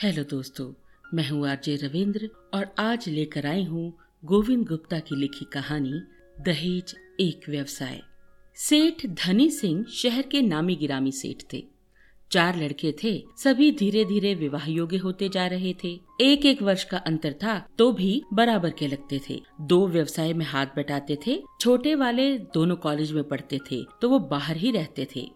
Hello दोस्तों, मैं हूँ आरजे रविंद्र और आज लेकर आई हूँ गोविंद गुप्ता की लिखी कहानी, दहेज एक व्यवसाय। सेठ धनी सिंह शहर के नामी गिरामी सेठ थे। चार लड़के थे, सभी धीरे धीरे विवाह योग्य होते जा रहे थे। एक एक वर्ष का अंतर था तो भी बराबर के लगते थे। दो व्यवसाय में हाथ बटाते थे, छोटे वाले दोनों कॉलेज में पढ़ते थे तो वो बाहर ही रहते थे।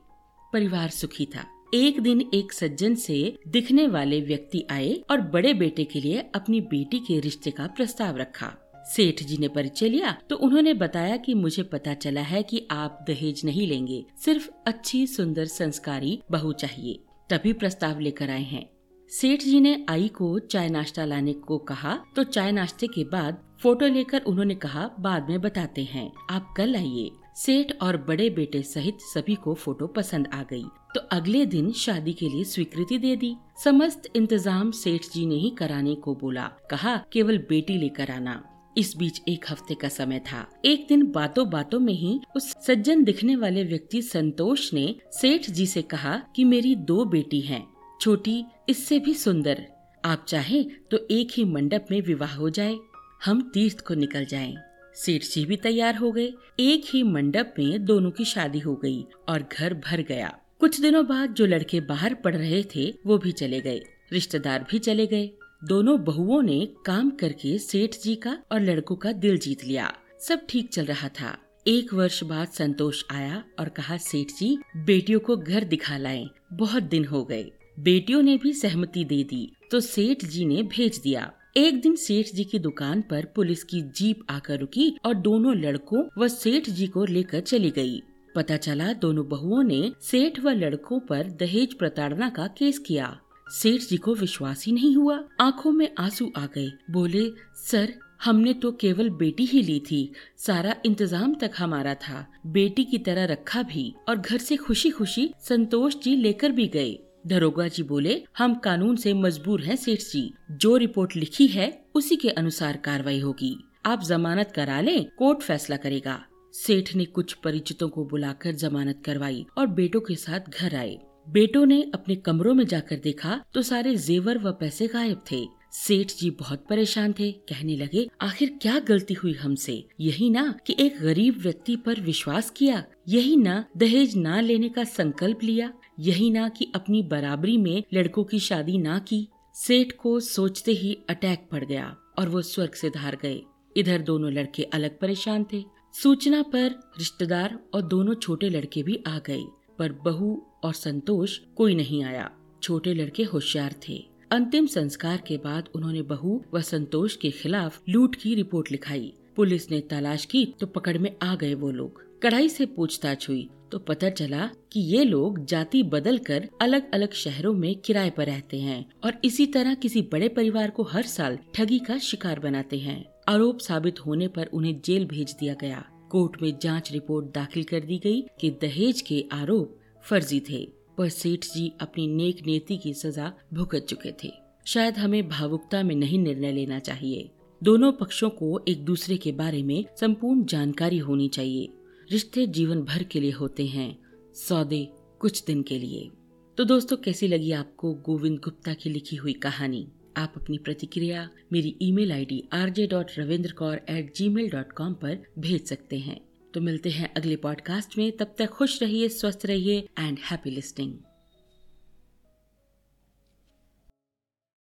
परिवार सुखी था। एक दिन एक सज्जन से दिखने वाले व्यक्ति आए और बड़े बेटे के लिए अपनी बेटी के रिश्ते का प्रस्ताव रखा। सेठ जी ने परिचय लिया तो उन्होंने बताया कि मुझे पता चला है कि आप दहेज नहीं लेंगे, सिर्फ़ अच्छी सुंदर संस्कारी बहू चाहिए। तभी प्रस्ताव लेकर आए हैं। सेठ जी ने आई को चाय नाश्ता लाने को कहा तो चाय नाश्ते के बाद फ़ोटो लेकर उन्होंने कहा, बाद में बताते हैं, आप कल आइए। सेठ और बड़े बेटे सहित सभी को फ़ोटो पसंद आ गई। तो अगले दिन शादी के लिए स्वीकृति दे दी। समस्त इंतज़ाम सेठ जी ने ही कराने को बोला। कहा, केवल बेटी लेकर आना। इस बीच एक हफ़्ते का समय था। एक दिन बातों बातों में ही उस सज्जन दिखने वाले व्यक्ति संतोष ने सेठ जी से कहा कि मेरी दो बेटी हैं। छोटी, इससे भी सुंदर। आप चाहे तो एक ही मंडप में विवाह हो जाए। हम तीर्थ को निकल जाएँ। सेठ जी भी तैयार हो गए। एक ही मंडप में दोनों की शादी हो गई और घर भर गया। कुछ दिनों बाद जो लड़के बाहर पढ़ रहे थे, वो भी चले गए। रिश्तेदार भी चले गए। दोनों बहुओं ने काम करके सेठ जी का और लड़कों का दिल जीत लिया। सब ठीक चल रहा था। एक वर्ष बाद संतोष आया और कहा सेठ जी बेटियों को घर दिखा लाए। बहुत दिन हो गए। बेटियों ने भी सहमति दे दी तो सेठ जी ने भेज दिया। एक दिन सेठ जी की दुकान पर पुलिस की जीप आकर रुकी और दोनों लड़कों व सेठ जी को लेकर चली गई। पता चला दोनों बहुओं ने सेठ व लड़कों पर दहेज प्रताड़ना का केस किया। सेठ जी को विश्वास ही नहीं हुआ। आँखों में आँसू आ गए। बोले, सर, हमने तो केवल बेटी ही ली थी। सारा इंतज़ाम तक हमारा था। बेटी की तरह रखा भी और घर से खुशी खुशी संतोष जी लेकर भी गए। दरोगा जी बोले, हम कानून से मजबूर हैं, सेठ जी। जो रिपोर्ट लिखी है, उसी के अनुसार कार्रवाई होगी। आप जमानत करा लें, कोर्ट फैसला करेगा। सेठ ने कुछ परिचितों को बुलाकर जमानत करवाई और बेटों के साथ घर आए। बेटों ने अपने कमरों में जाकर देखा तो सारे जेवर व पैसे गायब थे। सेठ जी बहुत परेशान थे, कहने लगे, आखिर क्या गलती हुई हमसे? यही ना कि एक गरीब व्यक्ति पर विश्वास किया, यही ना दहेज ना लेने का संकल्प लिया, यही ना कि अपनी बराबरी में लड़कों की शादी ना की। सेठ को सोचते ही अटैक पड़ गया और वो स्वर्ग से धार गए। इधर दोनों लड़के अलग परेशान थे। सूचना पर रिश्तेदार और दोनों छोटे लड़के भी आ गए, पर बहू और संतोष कोई नहीं आया। छोटे लड़के होशियार थे। अंतिम संस्कार के बाद उन्होंने बहू व संतोष के खिलाफ लूट की रिपोर्ट लिखाई। पुलिस ने तलाश की तो पकड़ में आ गए वो लोग। कड़ाई से पूछताछ हुई तो पता चला कि ये लोग जाति बदल कर अलग अलग शहरों में किराए पर रहते हैं और इसी तरह किसी बड़े परिवार को हर साल ठगी का शिकार बनाते हैं। आरोप साबित होने पर उन्हें जेल भेज दिया गया। कोर्ट में जाँच रिपोर्ट दाखिल कर दी गई कि दहेज के आरोप फर्जी थे। पर सेठ जी अपनी नेक नीति की सजा भुगत चुके थे। शायद हमें भावुकता में नहीं निर्णय लेना चाहिए। दोनों पक्षों को एक दूसरे के बारे में संपूर्ण जानकारी होनी चाहिए। रिश्ते जीवन भर के लिए होते हैं, सौदे कुछ दिन के लिए। तो दोस्तों, कैसी लगी आपको गोविंद गुप्ता की लिखी हुई कहानी? आप अपनी प्रतिक्रिया मेरी email ID R J dot Ravindra Kaur at gmail dot com भेज सकते हैं। तो मिलते हैं अगले पॉडकास्ट में। तब तक खुश रहिए, स्वस्थ रहिए एंड हैप्पी लिस्टिंग